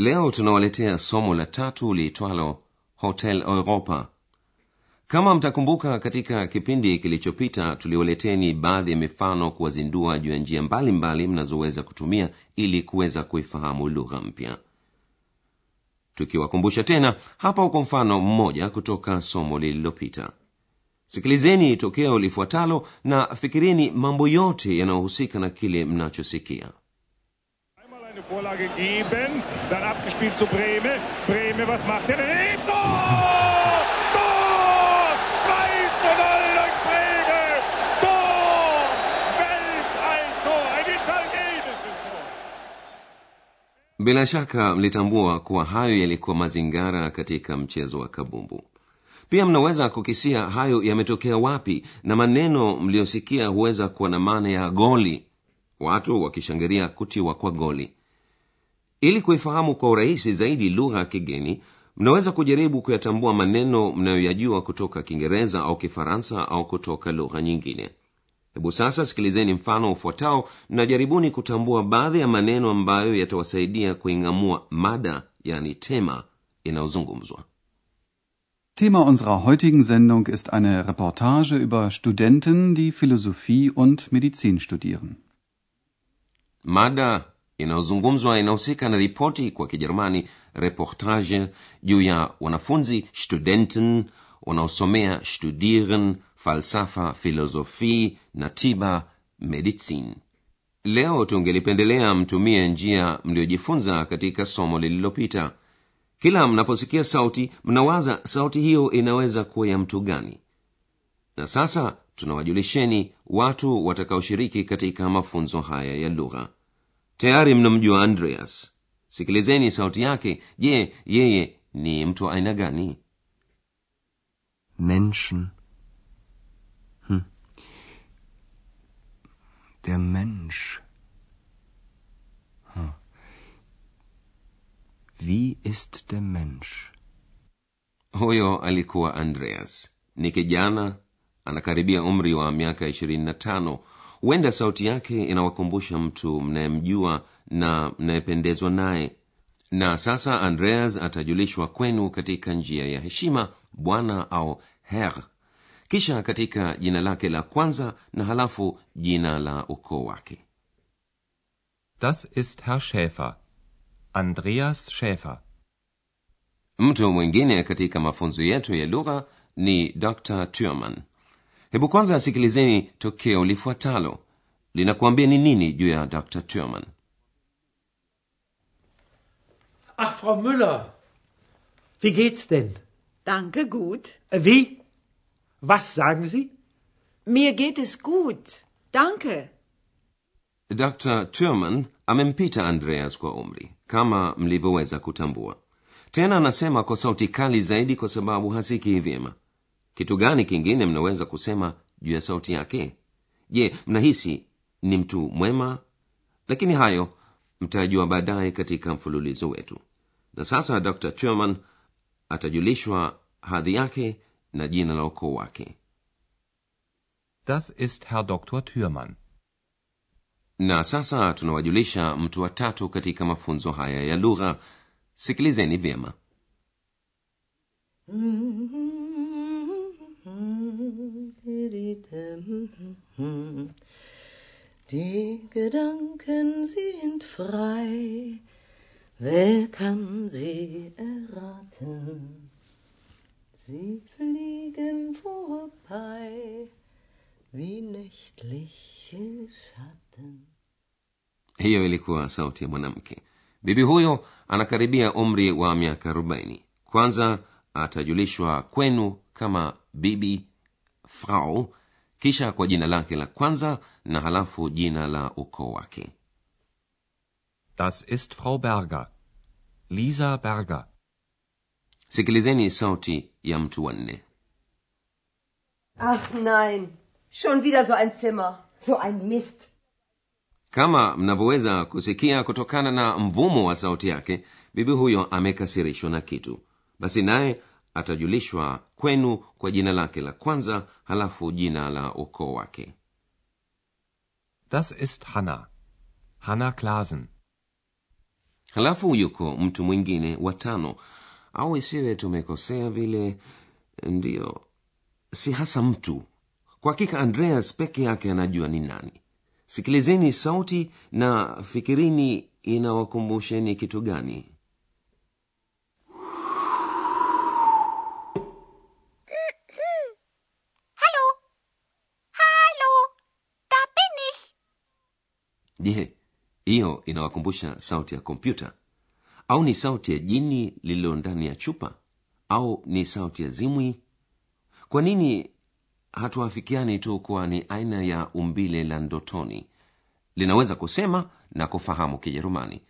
leo tunawaletea somo la tatu liitwalo hotel europa. Kama mtakumbuka katika kipindi kilichopita tuliwaleteni baadhi ya mifano kuwazindua juu ya njia mbalimbali mnazoweza kutumia ili kuweza kuifahamu lugha mpya. Tukiwakumbusha tena hapa uko mfano mmoja kutoka somo lililopita. Sikilizeni tokeo lifuatalo na fikirini mambo yote yanayohusika na kile mnachosikia Eine Vorlage geben, dann abgespielt zu Breme. Breme, was macht er? Tor! Tor! 2 zu 0 durch Breme! Tor! Welt ein Tor! Ein italienisches Tor! bila shaka mlitambua kuwa hayo yalikuwa mazingara katika mchezo wa kabumbu pia mnaweza kukisia hayo yametokea wapi na maneno mliyosikia huweza kuwa na maana ya goli watu wakishangilia kutiwa kwa goli ili kuifahamu kwa urahisi zaidi lugha ya kigeni mnaweza kujaribu kuyatambua maneno mnayoyajua kutoka kiingereza au kifaransa au kutoka lugha nyingine hebu sasa sikilizeni mfano ufuatao na jaribuni kutambua baadhi ya maneno ambayo yatawasaidia kuing'amua mada yani tema inayozungumzwa Thema unserer heutigen Sendung ist eine Reportage über Studenten, die Philosophie und Medizin studieren. mada inayozungumzwa inahusika na ripoti kwa kijerumani reportage juu ya wanafunzi studenten wanaosomea studieren falsafa filosofi na tiba medicin leo tungelipendelea mtumie njia mliojifunza katika somo lililopita. Kila mnaposikia sauti mnawaza sauti hiyo inaweza kuwa ya mtu gani? Na sasa tunawajulisheni watu watakaoshiriki katika mafunzo haya ya lugha tayari mnamjua andreas sikilizeni sauti yake je yeye ni mtu wa aina gani Menschen. Hm. Der Mensch. Hm. Wie ist der Mensch? huyo alikuwa andreas ni kijana anakaribia umri wa miaka ishirini na tano huenda sauti yake inawakumbusha mtu mnayemjua na mnayependezwa naye na sasa andreas atajulishwa kwenu katika njia ya heshima bwana au her kisha katika jina lake la kwanza na halafu jina la ukoo wake Das ist Herr Schäfer. Andreas Schäfer. mtu mwingine katika mafunzo yetu ya lugha ni dr turman hebu kwanza asikilizeni tokeo lifuatalo linakuambia ni nini juu ya dr turman Ach, Frau Müller, wie geht's denn? Danke, gut. Äh, Wie? Was sagen Sie? Mir geht es gut. Danke. dr turman amempita andreas kwa umri kama mlivyoweza kutambua tena anasema kwa sauti kali zaidi kwa sababu hasikii vyema kitu gani kingine mnaweza kusema juu ya sauti yake? Je mnahisi ni mtu mwema? Lakini hayo mtajua baadaye katika mfululizo wetu. Na sasa dr turman atajulishwa hadhi yake na jina la ukoo wake. Das ist Herr Dr. turman na sasa tunawajulisha mtu watatu katika mafunzo haya ya lugha. Sikilizeni vyema Die Gedanken sind frei, wer kann sie erraten? Sie fliegen vorbei wie nächtliche Schatten. hiyo ilikuwa sauti ya mwanamke bibi huyo anakaribia umri wa miaka arobaini kwanza atajulishwa kwenu kama bibi frau kisha kwa jina lake la kwanza na halafu jina la ukoo wake Das ist Frau Berger. Lisa Berger. sikilizeni sauti ya mtu wa nne Ach nein, schon wieder so ein Zimmer, so ein Mist. kama mnavyoweza kusikia kutokana na mvumo wa sauti yake bibi huyo amekasirishwa na kitu basi naye atajulishwa kwenu kwa jina lake la kwanza halafu jina la ukoo wake. Das ist Hanna. Hanna Klasen. halafu yuko mtu mwingine wa tano. Au isiwe tumekosea vile ndiyo si hasa mtu. Kwa hakika andreas peke yake anajua ni nani. Sikilizeni sauti na fikirini inawakumbusheni kitu gani je hiyo inawakumbusha sauti ya kompyuta? Au ni sauti ya jini lililo ndani ya chupa? Au ni sauti ya zimwi? Kwa nini hatuafikiani tu kuwa ni aina ya umbile la ndotoni? Linaweza kusema na kufahamu kijerumani.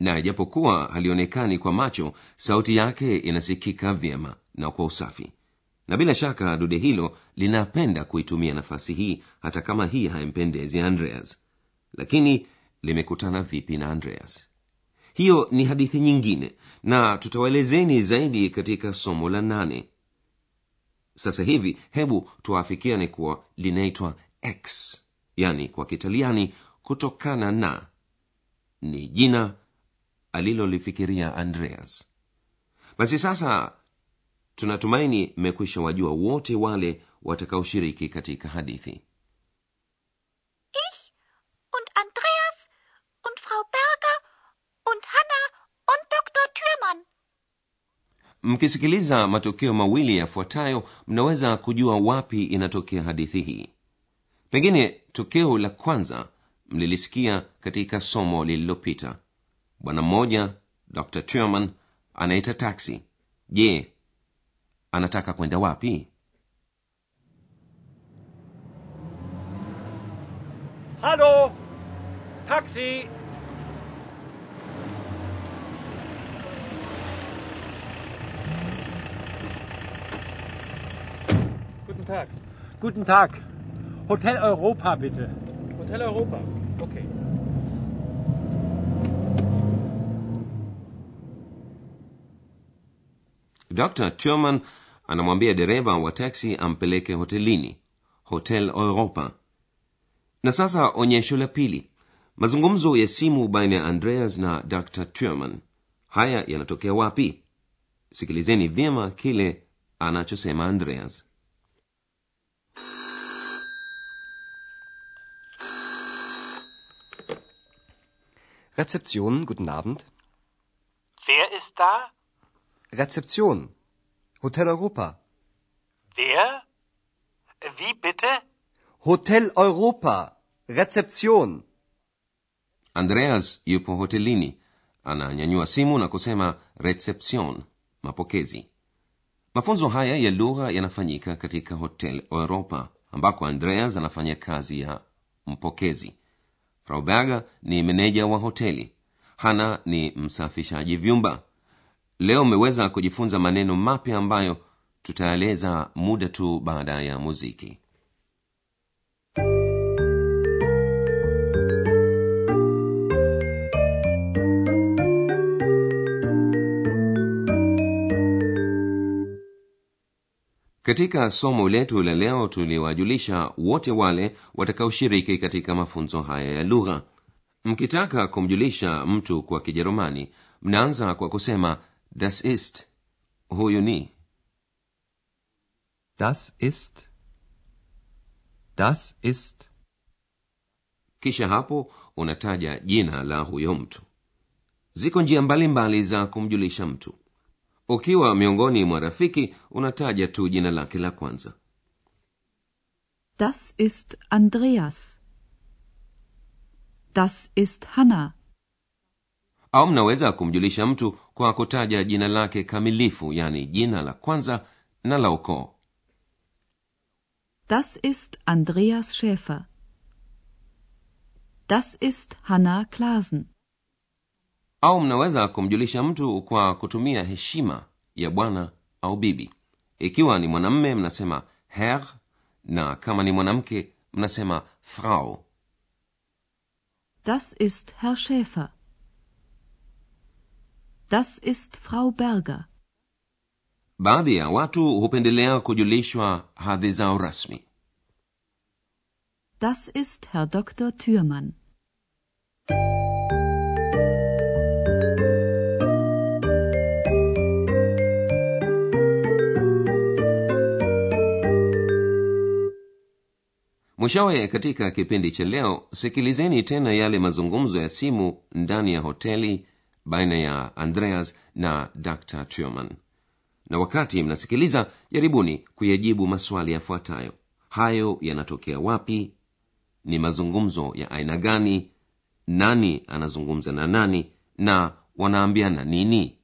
Na ijapokuwa halionekani kwa macho sauti yake inasikika vyema na kwa usafi. Na bila shaka dude hilo linapenda kuitumia nafasi hii hata kama hii haimpendezi andreas lakini limekutana vipi na andreas? Hiyo ni hadithi nyingine na tutawaelezeni zaidi katika somo la nane. Sasa hivi hebu tuafikiane kuwa linaitwa x yani kwa kitaliani kutokana na ni jina alilolifikiria andreas. Basi sasa tunatumaini mmekwisha wajua wote wale watakaoshiriki katika hadithi Ich und Andreas und Frau Berger und Hanna und Dr. Thürmann. Mkisikiliza matokeo mawili yafuatayo mnaweza kujua wapi inatokea hadithi hii. Pengine tokeo la kwanza mlilisikia katika somo lililopita. Bwana mmoja dr turman anaita taksi. Je anataka kwenda wapi? Halo Taxi? Guten Tag. Guten Tag. Hotel Europa, bitte. Hotel Europa. Okay. dr turman anamwambia dereva wa taksi ampeleke hotelini hotel europa na sasa onyesho la pili mazungumzo ya simu baina ya andreas na dr turman haya yanatokea wapi sikilizeni vyema kile anachosema andreas Rezeption, guten Abend. Wer ist da? Rezeption. Hotel Europa. Wer? Wie bitte? Hotel Europa. Rezeption. andreas yupo hotelini ananyanyua simu na kusema reception mapokezi mafunzo haya ya lugha yanafanyika katika hotel europa ambako andreas anafanya kazi ya mpokezi frau berger ni meneja wa hoteli. Hana ni msafishaji vyumba. Leo mmeweza kujifunza maneno mapya ambayo tutaeleza muda tu baada ya muziki katika somo letu la leo tuliwajulisha wote wale watakaoshiriki katika mafunzo haya ya lugha. Mkitaka kumjulisha mtu kwa kijerumani mnaanza kwa kusema das ist. Huyu ni. Das ist. Das ist. kisha hapo unataja jina la huyo mtu. Ziko njia mbalimbali za kumjulisha mtu ukiwa miongoni mwa rafiki unataja tu jina lake la kwanza Das ist Andreas. Das ist Hanna. au mnaweza kumjulisha mtu kwa kutaja jina lake kamilifu yani jina la kwanza na la ukoo Das ist Andreas Schäfer. Das ist Hanna Klasen. Au mnaweza kumjulisha mtu kwa kutumia heshima ya bwana au bibi ikiwa ni mwanamme mnasema her na kama ni mwanamke mnasema frau Das ist Herr Schäfer. Das ist Frau Berger. baadhi ya watu hupendelea kujulishwa hadhi zao rasmi Das ist Herr Dr. Thürmann. Mwishowe katika kipindi cha leo sikilizeni tena yale mazungumzo ya simu ndani ya hoteli baina ya andreas na dr. Turman na wakati mnasikiliza jaribuni kuyajibu maswali yafuatayo. Hayo yanatokea wapi? Ni mazungumzo ya aina gani? Nani anazungumza na nani? Na wanaambiana nini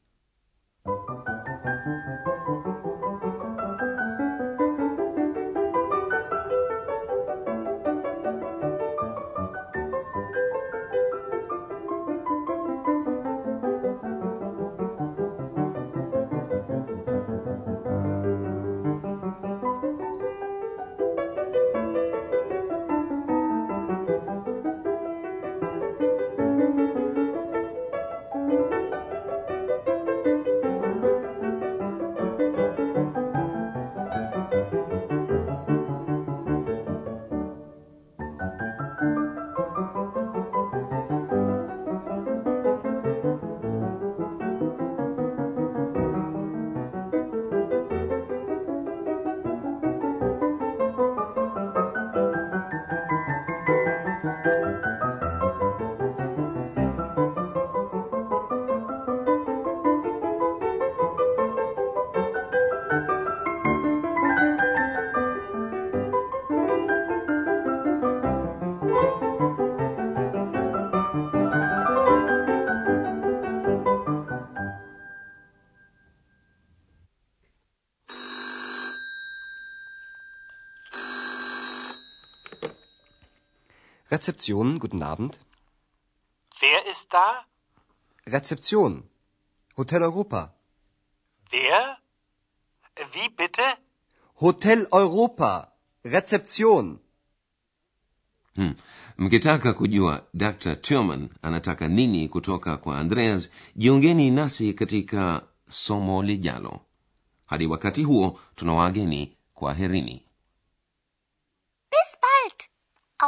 Rezeption, guten Abend. Wer ist da? Rezeption. Hotel Europa. Wer? Wie bitte? Hotel Europa. Rezeption. hmm. mkitaka kujua dr turman anataka nini kutoka kwa andreas jiungeni nasi katika somo lijalo hadi wakati huo tuna wageni